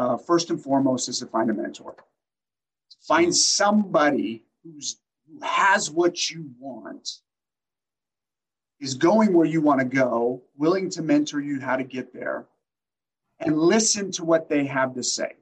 uh, first and foremost is to find a mentor. Find somebody who's who has what you want, is going where you want to go, willing to mentor you how to get there, and listen to what they have to say.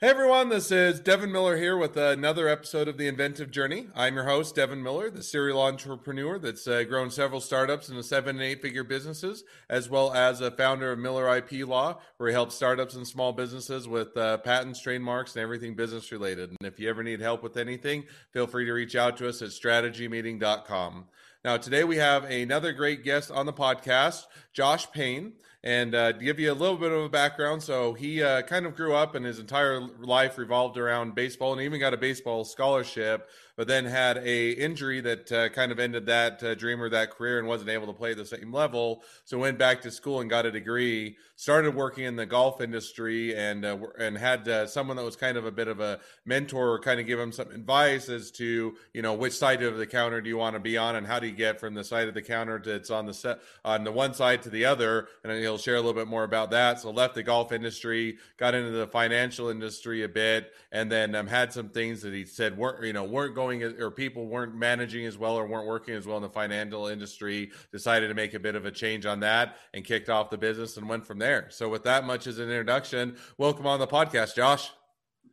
Hey everyone, this is Devin Miller here with another episode of The Inventive Journey. I'm your host, Devin Miller, the serial entrepreneur that's uh, grown several startups into seven and eight figure businesses, as well as a founder of Miller IP Law, where he helps startups and small businesses with uh, patents, trademarks, and everything business related. And if you ever need help with anything, feel free to reach out to us at strategymeeting.com. Now, today we have another great guest on the podcast, Josh Payne. And uh, give you a little bit of a background, so he uh, kind of grew up and his entire life revolved around baseball and even got a baseball scholarship but then had a injury that uh, kind of ended that uh, dream or that career and wasn't able to play the same level. So went back to school and got a degree. Started working in the golf industry and uh, and had uh, someone that was kind of a bit of a mentor, kind of give him some advice as to you know which side of the counter do you want to be on and how do you get from the side of the counter to it's on the set on the one side to the other. And he'll share a little bit more about that. So left the golf industry, got into the financial industry a bit, and then um, had some things that he said weren't you know weren't going or people weren't managing as well or weren't working as well in the financial industry decided to make a bit of a change on that and kicked off the business and went from there. So with that much as an introduction welcome on the podcast josh.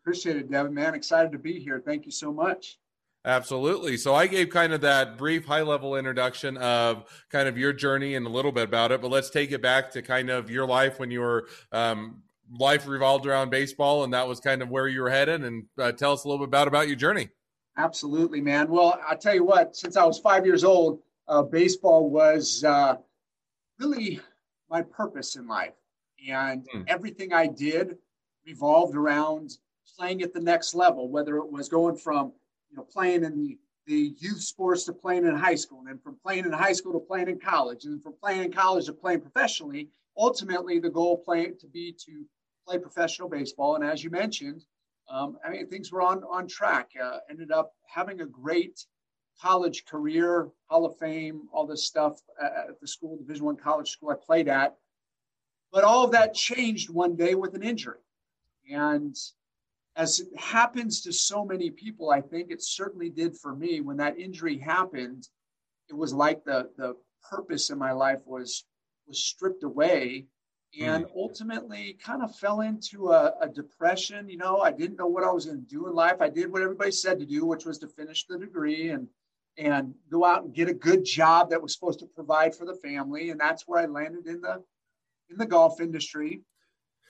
Appreciate it devin man. Excited to be here. Thank you so much. Absolutely. So I gave kind of that brief high level introduction of kind of your journey and a little bit about it, but let's take it back to kind of your life when you were um, life revolved around baseball and that was kind of where you were headed and uh, tell us a little bit about about your journey. Absolutely, man. Well, I tell you what, since I was five years old, uh, baseball was uh, really my purpose in life. And mm. everything I did revolved around playing at the next level, whether it was going from, you know, playing in the, the youth sports to playing in high school, and then from playing in high school to playing in college, and then from playing in college to playing professionally. Ultimately, the goal playing to be to play professional baseball. And as you mentioned, um, I mean, things were on on track. Uh, ended up having a great college career, Hall of Fame, all this stuff at the school, Division One college school I played at. But all of that changed one day with an injury, and as it happens to so many people, I think it certainly did for me. When that injury happened, it was like the the purpose in my life was was stripped away and mm. ultimately kind of fell into a, a, depression. You know, I didn't know what I was going to do in life. I did what everybody said to do, which was to finish the degree and and go out and get a good job that was supposed to provide for the family. And that's where I landed in the in the golf industry.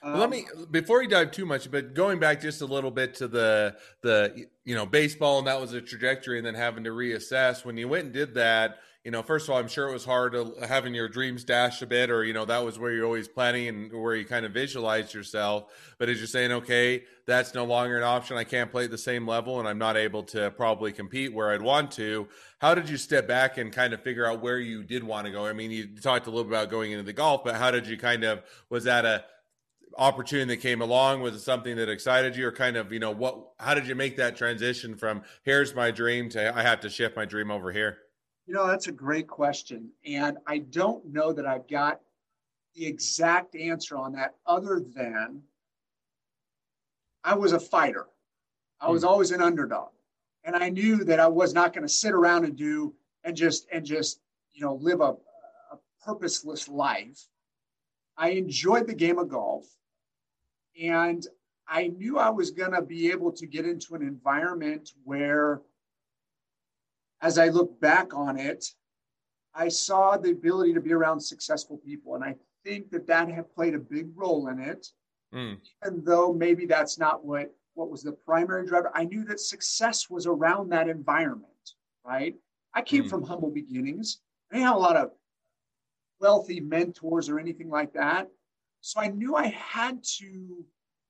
Um, Let me before you dive too much, but going back just a little bit to the the you know baseball and that was a trajectory, and then having to reassess when you went and did that you know, first of all, I'm sure it was hard to, having your dreams dashed a bit, or you know, that was where you're always planning and where you kind of visualized yourself. But as you're saying, okay, that's no longer an option. I can't play at the same level, and I'm not able to probably compete where I'd want to. How did you step back and kind of figure out where you did want to go? I mean, you talked a little bit about going into the golf, but how did you kind of was that a opportunity that came along was it something that excited you or kind of you know what how did you make that transition from here's my dream to i have to shift my dream over here you know, that's a great question. And I don't know that I've got the exact answer on that other than I was a fighter. I was hmm. always an underdog. And I knew that I was not going to sit around and do and just and just, you know, live a, a purposeless life. I enjoyed the game of golf. And I knew I was going to be able to get into an environment where as I look back on it, I saw the ability to be around successful people. And I think that that had played a big role in it. Mm. Even though maybe that's not what, what was the primary driver, I knew that success was around that environment, right? I came mm. from humble beginnings. I didn't have a lot of wealthy mentors or anything like that. So I knew I had to,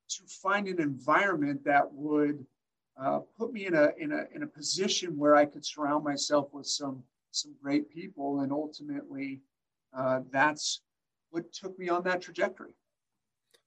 to find an environment that would uh, put me in a in a in a position where I could surround myself with some some great people, and ultimately, uh, that's what took me on that trajectory.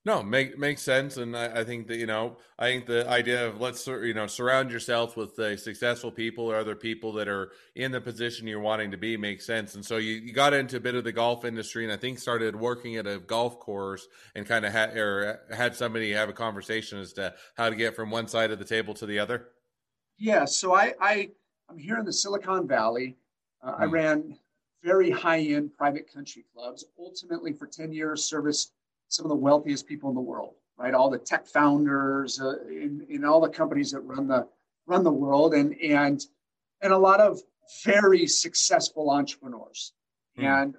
No, make makes sense, and I, I, think that you know, I think the idea of let's you know surround yourself with uh, successful people or other people that are in the position you're wanting to be makes sense. And so you, you got into a bit of the golf industry, and I think started working at a golf course and kind of had or had somebody have a conversation as to how to get from one side of the table to the other. Yeah, so I, I I'm here in the Silicon Valley. Uh, hmm. I ran very high end private country clubs. Ultimately, for ten years, service some of the wealthiest people in the world, right? All the tech founders uh, in, in all the companies that run the run the world, and and and a lot of very successful entrepreneurs. Mm. And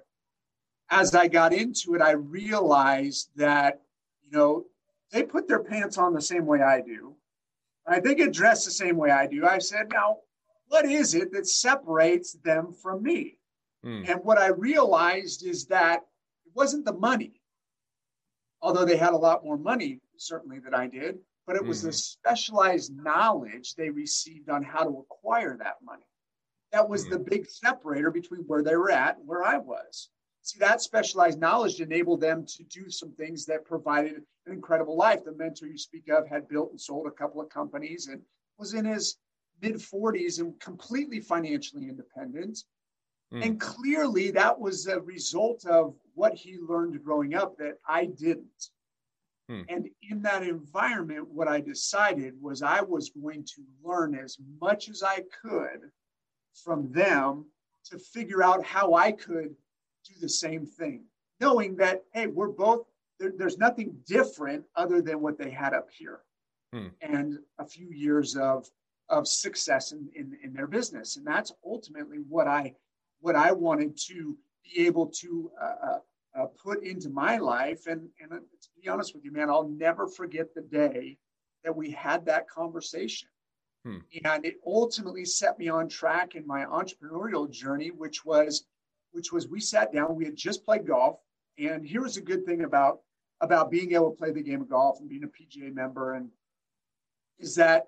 as I got into it, I realized that you know they put their pants on the same way I do. Right? They get dressed the same way I do. I said, now what is it that separates them from me? Mm. And what I realized is that it wasn't the money although they had a lot more money, certainly, than I did. But it was the specialized knowledge they received on how to acquire that money. That was mm-hmm. the big separator between where they were at and where I was. See, that specialized knowledge enabled them to do some things that provided an incredible life. The mentor you speak of had built and sold a couple of companies and was in his mid 40s and completely financially independent. Mm. And clearly, that was a result of what he learned growing up that I didn't. Hmm. And in that environment, what I decided was I was going to learn as much as I could from them to figure out how I could do the same thing, knowing that, hey, we're both, there, there's nothing different other than what they had up here hmm. and a few years of, of success in, in, in their business. And that's ultimately what I, what I wanted to be able to uh, uh, uh, put into my life. And, and to be honest with you, man, I'll never forget the day that we had that conversation. Hmm. And it ultimately set me on track in my entrepreneurial journey, which was, which was we sat down, we had just played golf. And here was a good thing about, about being able to play the game of golf and being a PGA member and is that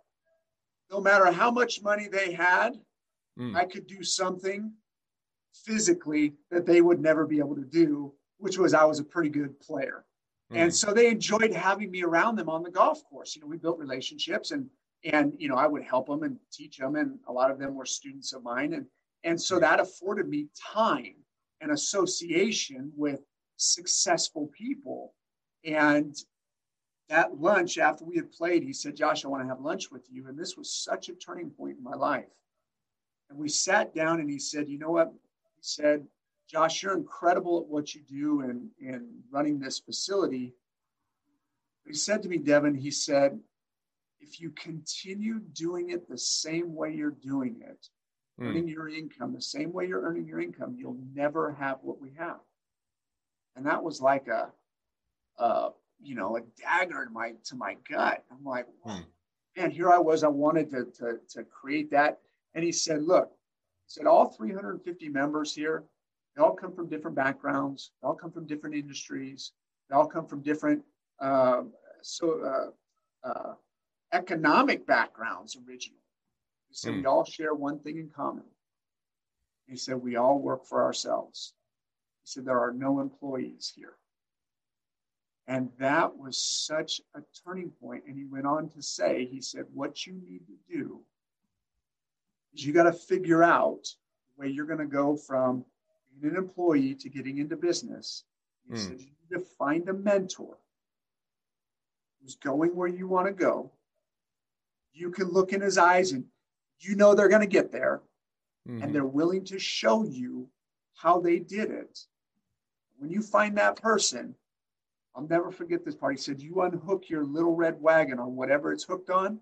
no matter how much money they had, hmm. I could do something physically that they would never be able to do which was I was a pretty good player. Mm. And so they enjoyed having me around them on the golf course. You know, we built relationships and and you know, I would help them and teach them and a lot of them were students of mine and and so that afforded me time and association with successful people. And that lunch after we had played, he said, Josh, I want to have lunch with you. And this was such a turning point in my life. And we sat down and he said, You know what? Said, Josh, you're incredible at what you do in, in running this facility. He said to me, Devin, he said, if you continue doing it the same way you're doing it, mm. earning your income the same way you're earning your income, you'll never have what we have. And that was like a, a you know, a dagger to my to my gut. I'm like, mm. man, here I was. I wanted to, to to create that. And he said, look, said all 350 members here, they all come from different backgrounds. They all come from different industries. They all come from different uh, so uh, uh, economic backgrounds originally. He said mm. we all share one thing in common. He said we all work for ourselves. He said there are no employees here. And that was such a turning point. And he went on to say, he said, what you need to do is you got to figure out the way you're going to go from being an employee to getting into business, he mm. said you need to find a mentor who's going where you want to go. You can look in his eyes and you know they're going to get there mm-hmm. and they're willing to show you how they did it. When you find that person, I'll never forget this part. He said, You unhook your little red wagon on whatever it's hooked on,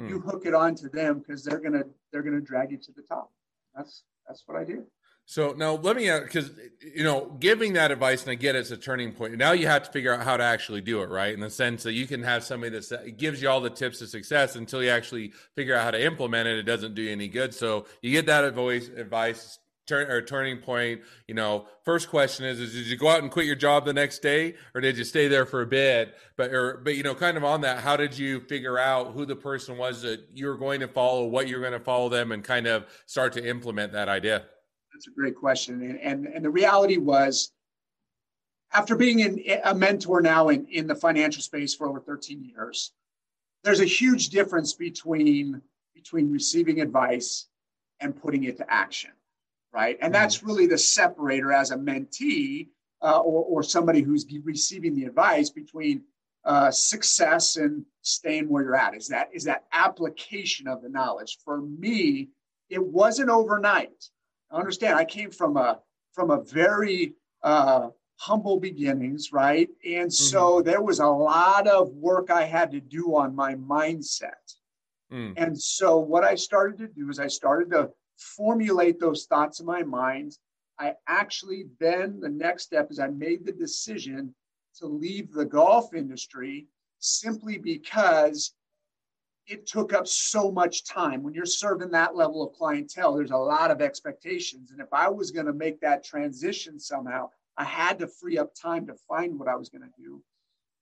mm. you hook it on to them because they're gonna they're gonna drag you to the top. That's that's what I do. So now let me ask because you know giving that advice and I get it's a turning point. Now you have to figure out how to actually do it right in the sense that you can have somebody that gives you all the tips to success until you actually figure out how to implement it. It doesn't do you any good. So you get that advice, advice turn or turning point. You know, first question is: Is did you go out and quit your job the next day, or did you stay there for a bit? But or but you know, kind of on that, how did you figure out who the person was that you were going to follow, what you're going to follow them, and kind of start to implement that idea? That's a great question. And, and, and the reality was, after being in, a mentor now in, in the financial space for over 13 years, there's a huge difference between between receiving advice and putting it to action, right? And that's really the separator as a mentee uh, or, or somebody who's receiving the advice between uh, success and staying where you're at. Is that is that application of the knowledge? For me, it wasn't overnight. I understand. I came from a from a very uh, humble beginnings, right? And so mm-hmm. there was a lot of work I had to do on my mindset. Mm. And so what I started to do is I started to formulate those thoughts in my mind. I actually then the next step is I made the decision to leave the golf industry simply because it took up so much time. When you're serving that level of clientele, there's a lot of expectations. And if I was going to make that transition somehow, I had to free up time to find what I was going to do.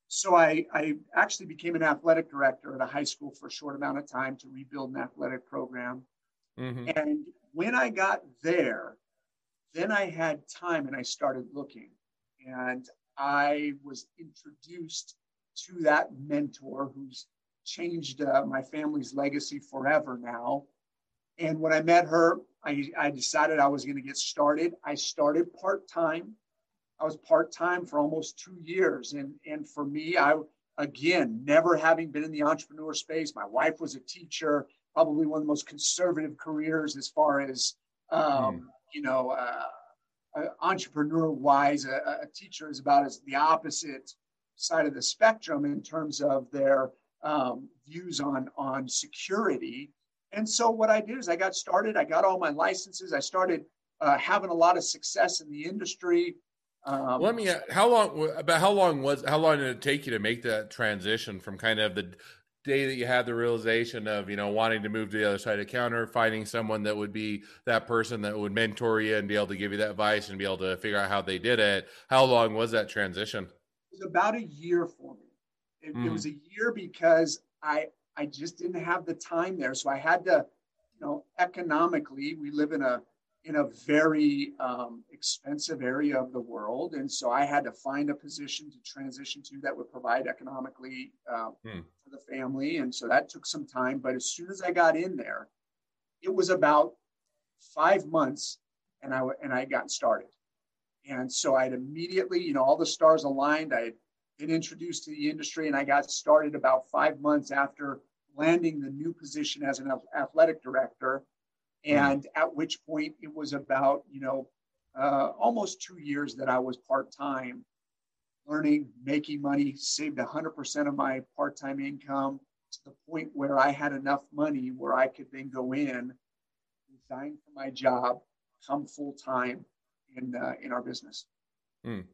So I, I actually became an athletic director at a high school for a short amount of time to rebuild an athletic program. Mm-hmm. And when I got there, then I had time and I started looking. And I was introduced to that mentor who's changed uh, my family's legacy forever now. And when I met her, I, I decided I was going to get started. I started part time I was part time for almost two years, and and for me, I again never having been in the entrepreneur space. My wife was a teacher, probably one of the most conservative careers as far as um, mm. you know. Uh, uh, entrepreneur wise, a, a, teacher is about as the opposite side of the spectrum in terms of their um, views on on security. And so what I did is I got started. I got all my licenses. I started uh, having a lot of success in the industry. Um, Let me. How long? About how long was? How long did it take you to make that transition from kind of the day that you had the realization of you know wanting to move to the other side of the counter, finding someone that would be that person that would mentor you and be able to give you that advice and be able to figure out how they did it? How long was that transition? It was about a year for me. It, mm. it was a year because I I just didn't have the time there, so I had to, you know, economically, we live in a in a very um, expensive area of the world. And so I had to find a position to transition to that would provide economically uh, hmm. for the family. And so that took some time. But as soon as I got in there, it was about five months and I, and I got started. And so I'd immediately, you know, all the stars aligned. I had been introduced to the industry and I got started about five months after landing the new position as an athletic director Hmm. and at which point it was about you know uh, almost two years that I was part time, learning, making money, saved 100% of my part time income to the point where I had enough money where I could then go in, resign from my job, come full time in uh, in our business. Mm.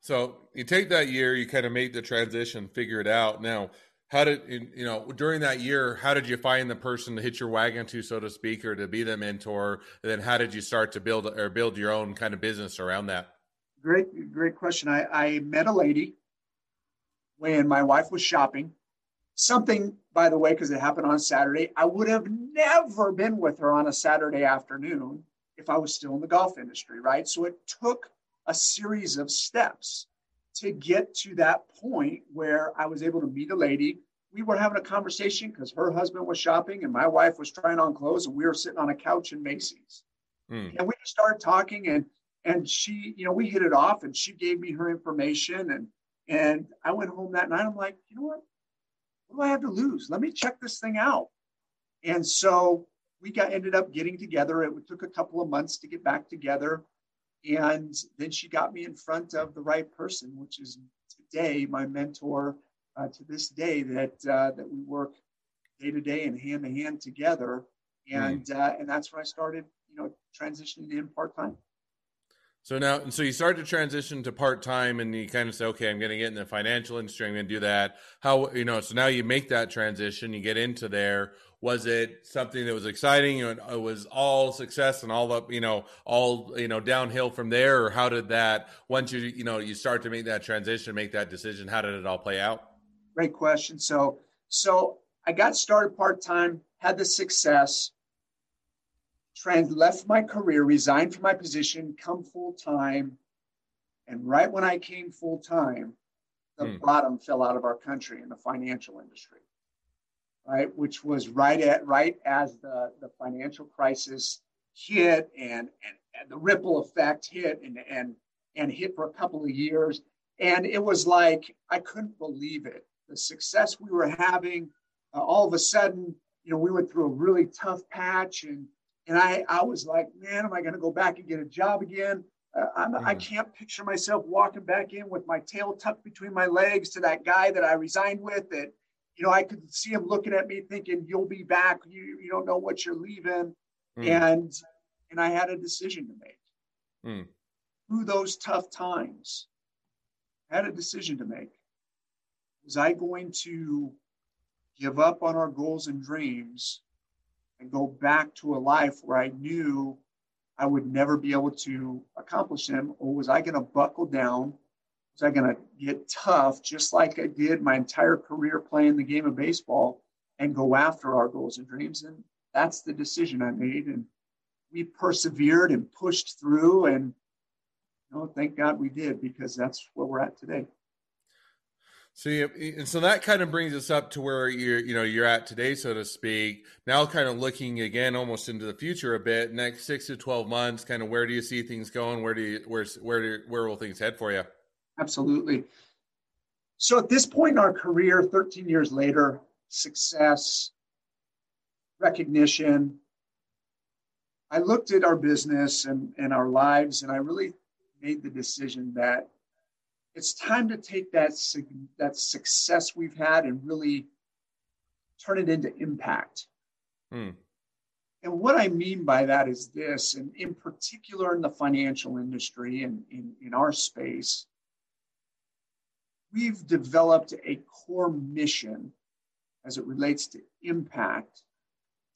So you take that year, you kind of make the transition, figure it out. Now, how did you know during that year how did you find the person to hit your wagon to so to speak or to be the mentor? And then how did you start to build or build your own kind of business around that? Great great question. I, I met a lady when my wife was shopping. Something by the way because it happened on saturday i would have never been with her on a saturday afternoon if i was still in the golf industry right? So it took a series of steps to get to that point where I was able to meet a lady. We were having a conversation because her husband was shopping and my wife was trying on clothes, and we were sitting on a couch in Macy's. Mm. And we just started talking, and and she, you know, we hit it off, and she gave me her information, and and I went home that night. I'm like, you know what? What do I have to lose? Let me check this thing out. And so we got ended up getting together. It took a couple of months to get back together. And then she got me in front of the right person, which is today my mentor uh, to this day that uh, that we work day to day and hand to hand together. And mm. uh, and that's when I started, you know, transitioning in part time. So now, so you start to transition to part time, and you kind of say, "Okay, I'm going to get in the financial industry. I'm going to do that." How you know? So now you make that transition. You get into there was it something that was exciting and it was all success and all up you know all you know downhill from there or how did that once you you know you start to make that transition make that decision how did it all play out great question so so i got started part-time had the success trans left my career resigned from my position come full-time And right when I came full time, the mm. bottom fell out of our country in the financial industry, right? Which was right at right as the, the financial crisis hit and, and, and the ripple effect hit and, and, and hit for a couple of years. And it was like, I couldn't believe it. The success we were having, uh, all of a sudden, you know, we went through a really tough patch and, and I, I was like, man, am I going to go back and get a job again? Uh, mm. I can't picture myself walking back in with my tail tucked between my legs to that guy that I resigned with. That you know, I could see him looking at me, thinking, "You'll be back. You you don't know what you're leaving," mm. and and I had a decision to make. Mm. Through those tough times, I had a decision to make. Was I going to give up on our goals and dreams and go back to a life where I knew I would never be able to accomplish them? Or was I going to buckle down? Was I going to get tough, just like I did my entire career playing the game of baseball and go after our goals and dreams? And that's the decision I made. And we persevered and pushed through. And you know, thank God we did because that's where we're at today. So, and so that kind of brings us up to where you're, you know, you're at today, so to speak. Now, kind of looking again, almost into the future a bit. Next six to twelve months, kind of where do you see things going? Where do you, where, where, do, where will things head for you? Absolutely. So, at this point in our career, thirteen years later, success, recognition. I looked at our business and, and our lives, and I really made the decision that it's time to take that that success we've had and really turn it into impact. Hmm. And what I mean by that is this, and in particular in the financial industry and in, in our space, we've developed a core mission as it relates to impact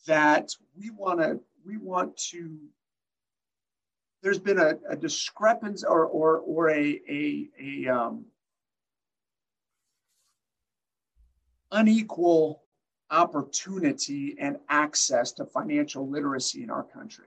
that we want to we want to there's been a, a discrepancy or or or a a, a um, unequal opportunity and access to financial literacy in our country.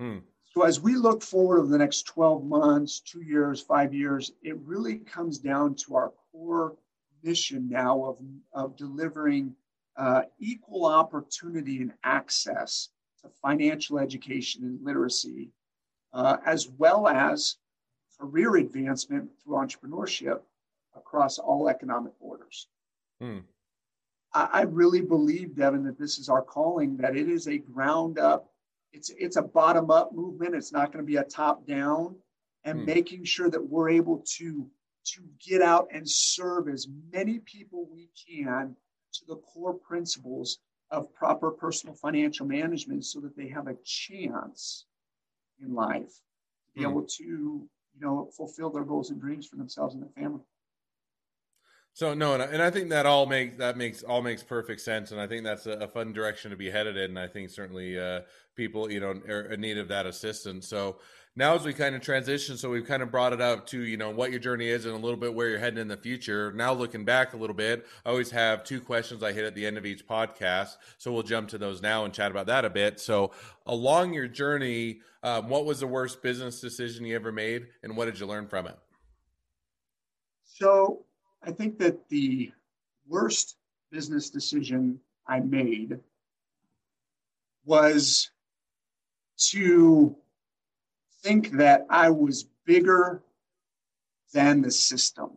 Mm. So as we look forward over the next 12 months, two years, five years, it really comes down to our core mission now of, of delivering uh, equal opportunity and access to financial education and literacy uh, as well as career advancement through entrepreneurship across all economic borders. Hmm. I, I really believe, Devin, that this is our calling, that it is a ground up, it's, it's a bottom up movement. It's not going to be a top down, and hmm. making sure that we're able to, to get out and serve as many people we can to the core principles of proper personal financial management so that they have a chance in life to be mm. able to you know fulfill their goals and dreams for themselves and their family so no, and I think that all makes that makes all makes perfect sense, and I think that's a, a fun direction to be headed in. And I think certainly uh, people, you know, are in need of that assistance. So now, as we kind of transition, so we've kind of brought it up to you know what your journey is and a little bit where you're heading in the future. Now, looking back a little bit, I always have two questions I hit at the end of each podcast. So we'll jump to those now and chat about that a bit. So along your journey, um, what was the worst business decision you ever made, and what did you learn from it? So I think that the worst business decision I made was to think that I was bigger than the system.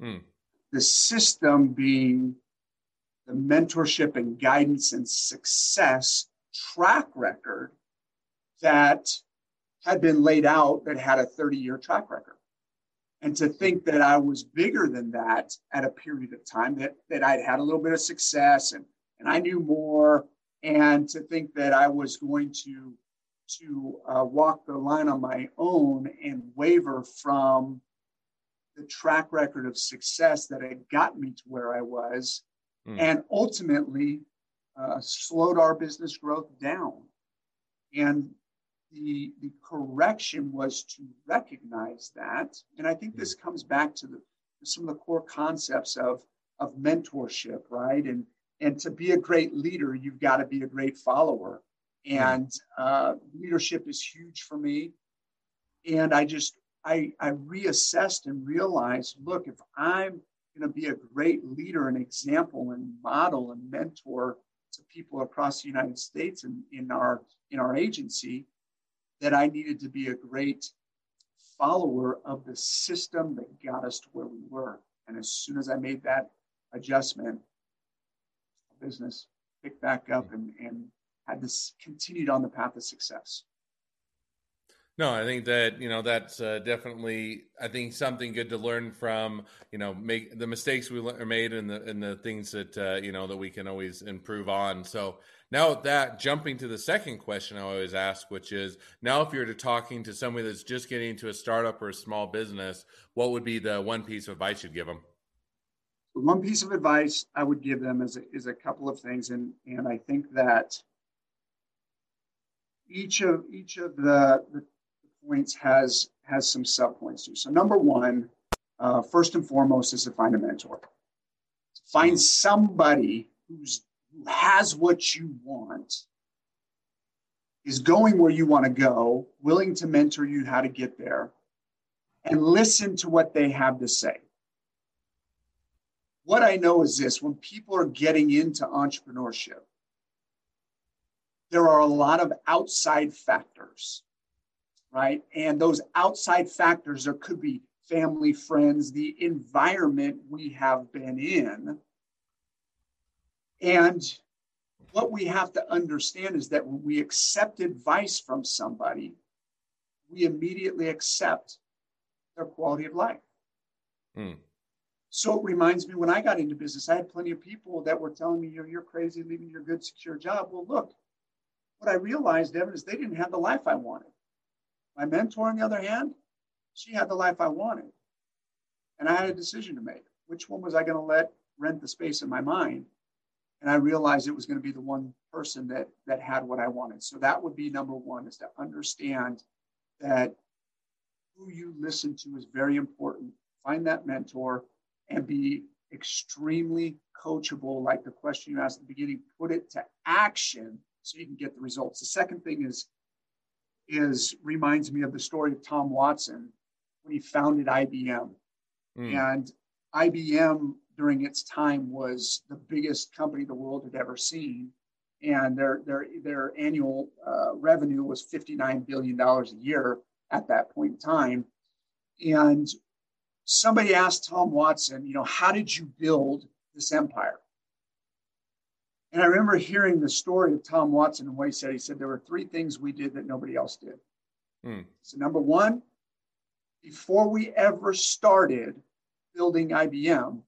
Hmm. The system being the mentorship and guidance and success track record that had been laid out that had a 30 year track record and to think that I was bigger than that at a period of time, that, that I'd had a little bit of success and, and I knew more, and to think that I was going to, to uh, walk the line on my own and waver from the track record of success that had gotten me to where I was, mm. and ultimately uh, slowed our business growth down. And the, the correction was to recognize that. And I think this comes back to the, some of the core concepts of, of mentorship, right? And, and to be a great leader, you've got to be a great follower. And uh, leadership is huge for me. And I just I, I reassessed and realized look, if I'm going to be a great leader and example and model and mentor to people across the United States and in our in our agency, that I needed to be a great follower of the system that got us to where we were. And as soon as I made that adjustment, business picked back up hmm. and, and had this continued on the path of success. No, I think that you know that's uh, definitely I think something good to learn from you know make the mistakes we made and the and the things that uh, you know that we can always improve on. So now that jumping to the second question I always ask, which is now if you're to talking to somebody that's just getting into a startup or a small business, what would be the one piece of advice you'd give them? One piece of advice I would give them is is a couple of things, and and I think that each of each of the, the points has has some subpoints too. So number one, uh, first and foremost, is to find a mentor. Find somebody who's who has what you want, is going where you want to go, willing to mentor you how to get there, and listen to what they have to say. What I know is this when people are getting into entrepreneurship, there are a lot of outside factors right? And those outside factors, there could be family, friends, the environment we have been in. And what we have to understand is that when we accept advice from somebody, we immediately accept their quality of life. Hmm. So it reminds me when I got into business, I had plenty of people that were telling me, you're, you're crazy leaving your good, secure job. Well, look, what I realized, Devin, is they didn't have the life I wanted. My mentor, on the other hand, she had the life I wanted. And I had a decision to make. Which one was I going to let rent the space in my mind? And I realized it was going to be the one person that that had what I wanted. So that would be number one is to understand that who you listen to is very important. Find that mentor and be extremely coachable, like the question you asked at the beginning, put it to action so you can get the results. The second thing is is reminds me of the story of Tom Watson when he founded IBM. Mm. And IBM during its time was the biggest company the world had ever seen. And their, their, their annual uh, revenue was $59 billion a year at that point in time. And somebody asked Tom Watson, you know, how did you build this empire? And I remember hearing the story of Tom Watson and what he said. He said there were three things we did that nobody else did. Hmm. So, number one, before we ever started building IBM,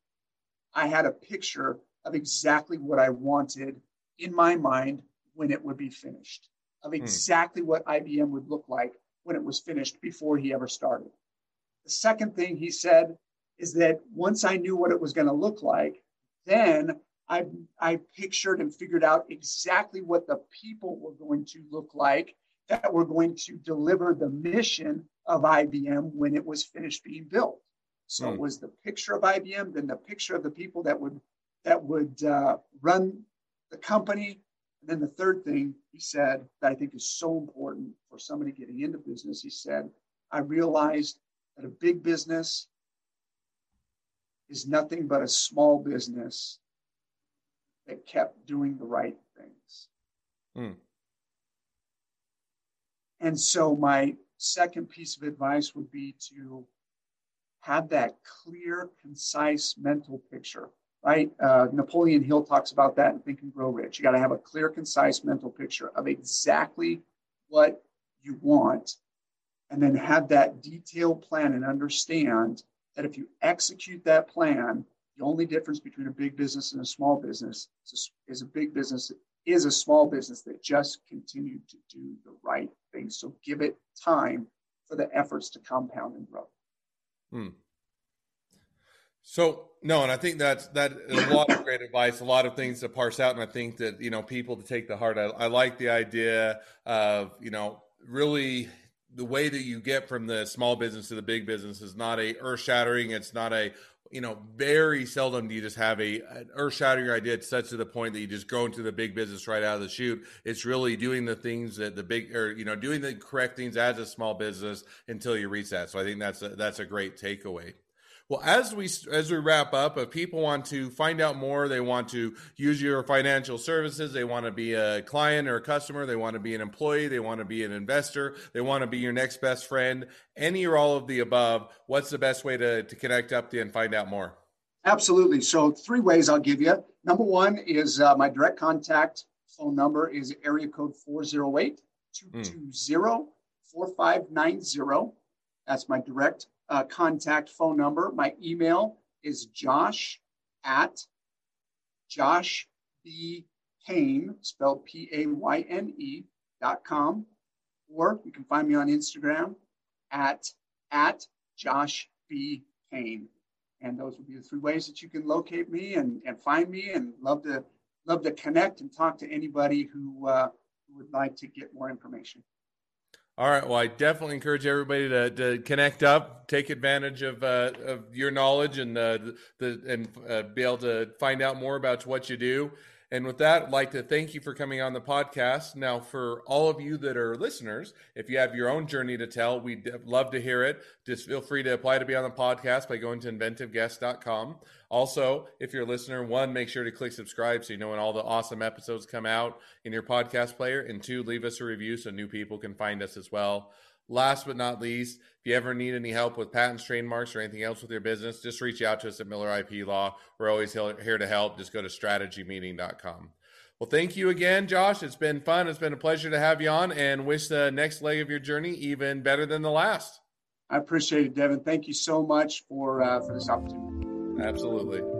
I had a picture of exactly what I wanted in my mind when it would be finished, of hmm. exactly what IBM would look like when it was finished before he ever started. The second thing he said is that once I knew what it was going to look like, then I, I pictured and figured out exactly what the people were going to look like that were going to deliver the mission of IBM when it was finished being built. So mm. it was the picture of IBM, then the picture of the people that would that would uh, run the company, and then the third thing he said that I think is so important for somebody getting into business. He said, "I realized that a big business is nothing but a small business that kept doing the right things. Mm. And so, my second piece of advice would be to have that clear, concise mental picture, right? Uh, Napoleon Hill talks about that in Think and Grow Rich. You got to have a clear, concise mental picture of exactly what you want, and then have that detailed plan and understand that if you execute that plan, the only difference between a big business and a small business is a, is a big business is a small business that just continued to do the right thing. So give it time for the efforts to compound and grow. Hmm. So no, and I think that's that a lot of great advice, a lot of things to parse out, and I think that you know people to take the heart. I, I like the idea of you know really the way that you get from the small business to the big business is not a earth shattering. It's not a you know, very seldom do you just have a an earth-shattering idea such to the point that you just go into the big business right out of the chute. It's really doing the things that the big, or you know, doing the correct things as a small business until you reach that. So I think that's a, that's a great takeaway. Well, as we as we wrap up, if people want to find out more, they want to use your financial services, they want to be a client or a customer, they want to be an employee, they want to be an investor, they want to be your next best friend, any or all of the above, what's the best way to, to connect up to and find out more? Absolutely. So three ways I'll give you. Number one is uh, my direct contact phone number is area code 408 220 4590. That's my direct uh, contact phone number. My email is josh at Josh B. Payne, spelled P A Y N E dot com. Or you can find me on Instagram at, at Josh B. Payne. And those would be the three ways that you can locate me and, and find me and love to love to connect and talk to anybody who, uh, who would like to get more information. All right. Well, I definitely encourage everybody to, to connect up, take advantage of uh, of your knowledge, and uh, the and uh, be able to find out more about what you do. And with that, I'd like to thank you for coming on the podcast. Now, for all of you that are listeners, if you have your own journey to tell, we'd love to hear it. Just feel free to apply to be on the podcast by going to inventiveguest.com. Also, if you're a listener, one, make sure to click subscribe so you know when all the awesome episodes come out in your podcast player. And two, leave us a review so new people can find us as well. Last but not least, if you ever need any help with patents, trademarks, or anything else with your business, just reach out to us at Miller IP Law. We're always here to help. Just go to strategymeeting.com. Well, thank you again, Josh. It's been fun. It's been a pleasure to have you on and wish the next leg of your journey even better than the last. I appreciate it, Devin. Thank you so much for uh, for this opportunity. Absolutely.